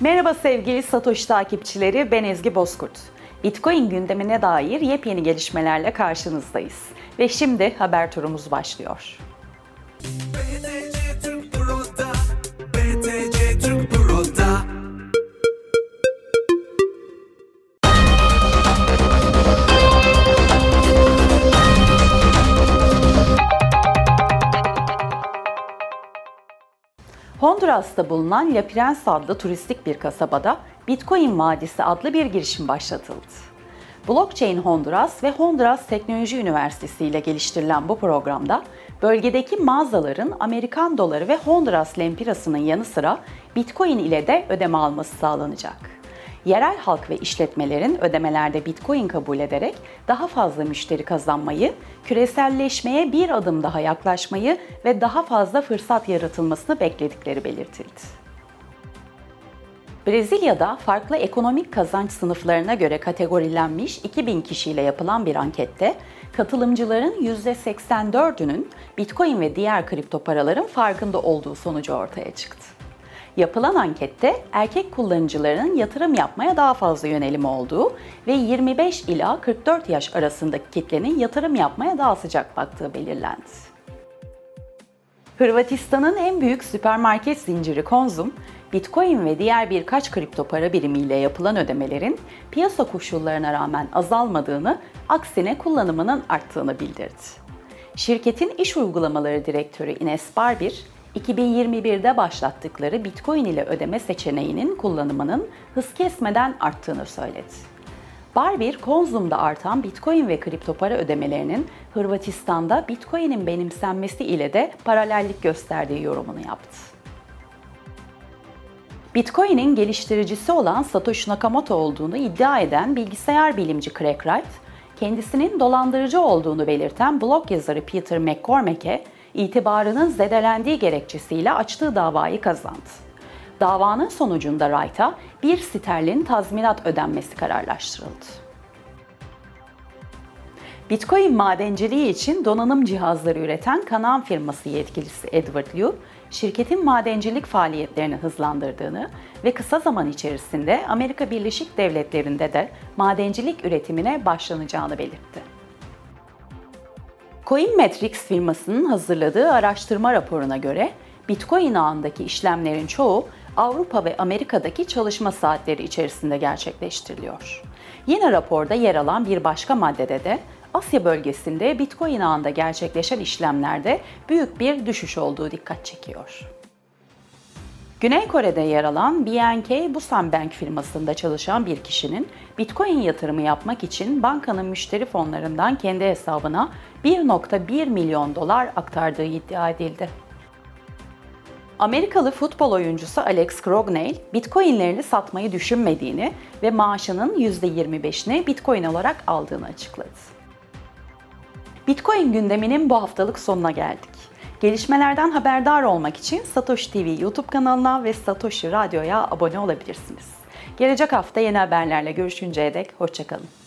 Merhaba sevgili Satoshi takipçileri, ben Ezgi Bozkurt. Bitcoin gündemine dair yepyeni gelişmelerle karşınızdayız. Ve şimdi haber turumuz başlıyor. BTC Honduras'ta bulunan La Prensa adlı turistik bir kasabada Bitcoin Vadisi adlı bir girişim başlatıldı. Blockchain Honduras ve Honduras Teknoloji Üniversitesi ile geliştirilen bu programda bölgedeki mağazaların Amerikan doları ve Honduras lempirasının yanı sıra Bitcoin ile de ödeme alması sağlanacak. Yerel halk ve işletmelerin ödemelerde Bitcoin kabul ederek daha fazla müşteri kazanmayı, küreselleşmeye bir adım daha yaklaşmayı ve daha fazla fırsat yaratılmasını bekledikleri belirtildi. Brezilya'da farklı ekonomik kazanç sınıflarına göre kategorilenmiş 2000 kişiyle yapılan bir ankette katılımcıların %84'ünün Bitcoin ve diğer kripto paraların farkında olduğu sonucu ortaya çıktı. Yapılan ankette erkek kullanıcıların yatırım yapmaya daha fazla yönelim olduğu ve 25 ila 44 yaş arasındaki kitlenin yatırım yapmaya daha sıcak baktığı belirlendi. Hırvatistan'ın en büyük süpermarket zinciri Konzum, Bitcoin ve diğer birkaç kripto para birimiyle yapılan ödemelerin piyasa koşullarına rağmen azalmadığını, aksine kullanımının arttığını bildirdi. Şirketin iş uygulamaları direktörü Ines Barbir, 2021'de başlattıkları Bitcoin ile ödeme seçeneğinin kullanımının hız kesmeden arttığını söyledi. Barbir, Konzum'da artan Bitcoin ve kripto para ödemelerinin Hırvatistan'da Bitcoin'in benimsenmesi ile de paralellik gösterdiği yorumunu yaptı. Bitcoin'in geliştiricisi olan Satoshi Nakamoto olduğunu iddia eden bilgisayar bilimci Craig Wright, kendisinin dolandırıcı olduğunu belirten blog yazarı Peter McCormack'e itibarının zedelendiği gerekçesiyle açtığı davayı kazandı. Davanın sonucunda Wright'a bir sterlin tazminat ödenmesi kararlaştırıldı. Bitcoin madenciliği için donanım cihazları üreten Kanaan firması yetkilisi Edward Liu, şirketin madencilik faaliyetlerini hızlandırdığını ve kısa zaman içerisinde Amerika Birleşik Devletleri'nde de madencilik üretimine başlanacağını belirtti. Coinmetrics firmasının hazırladığı araştırma raporuna göre Bitcoin ağındaki işlemlerin çoğu Avrupa ve Amerika'daki çalışma saatleri içerisinde gerçekleştiriliyor. Yine raporda yer alan bir başka maddede de Asya bölgesinde Bitcoin ağında gerçekleşen işlemlerde büyük bir düşüş olduğu dikkat çekiyor. Güney Kore'de yer alan BNK Busan Bank firmasında çalışan bir kişinin Bitcoin yatırımı yapmak için bankanın müşteri fonlarından kendi hesabına 1.1 milyon dolar aktardığı iddia edildi. Amerikalı futbol oyuncusu Alex Krognell, Bitcoin'lerini satmayı düşünmediğini ve maaşının %25'ini Bitcoin olarak aldığını açıkladı. Bitcoin gündeminin bu haftalık sonuna geldik. Gelişmelerden haberdar olmak için Satoshi TV YouTube kanalına ve Satoshi Radyo'ya abone olabilirsiniz. Gelecek hafta yeni haberlerle görüşünceye dek hoşçakalın.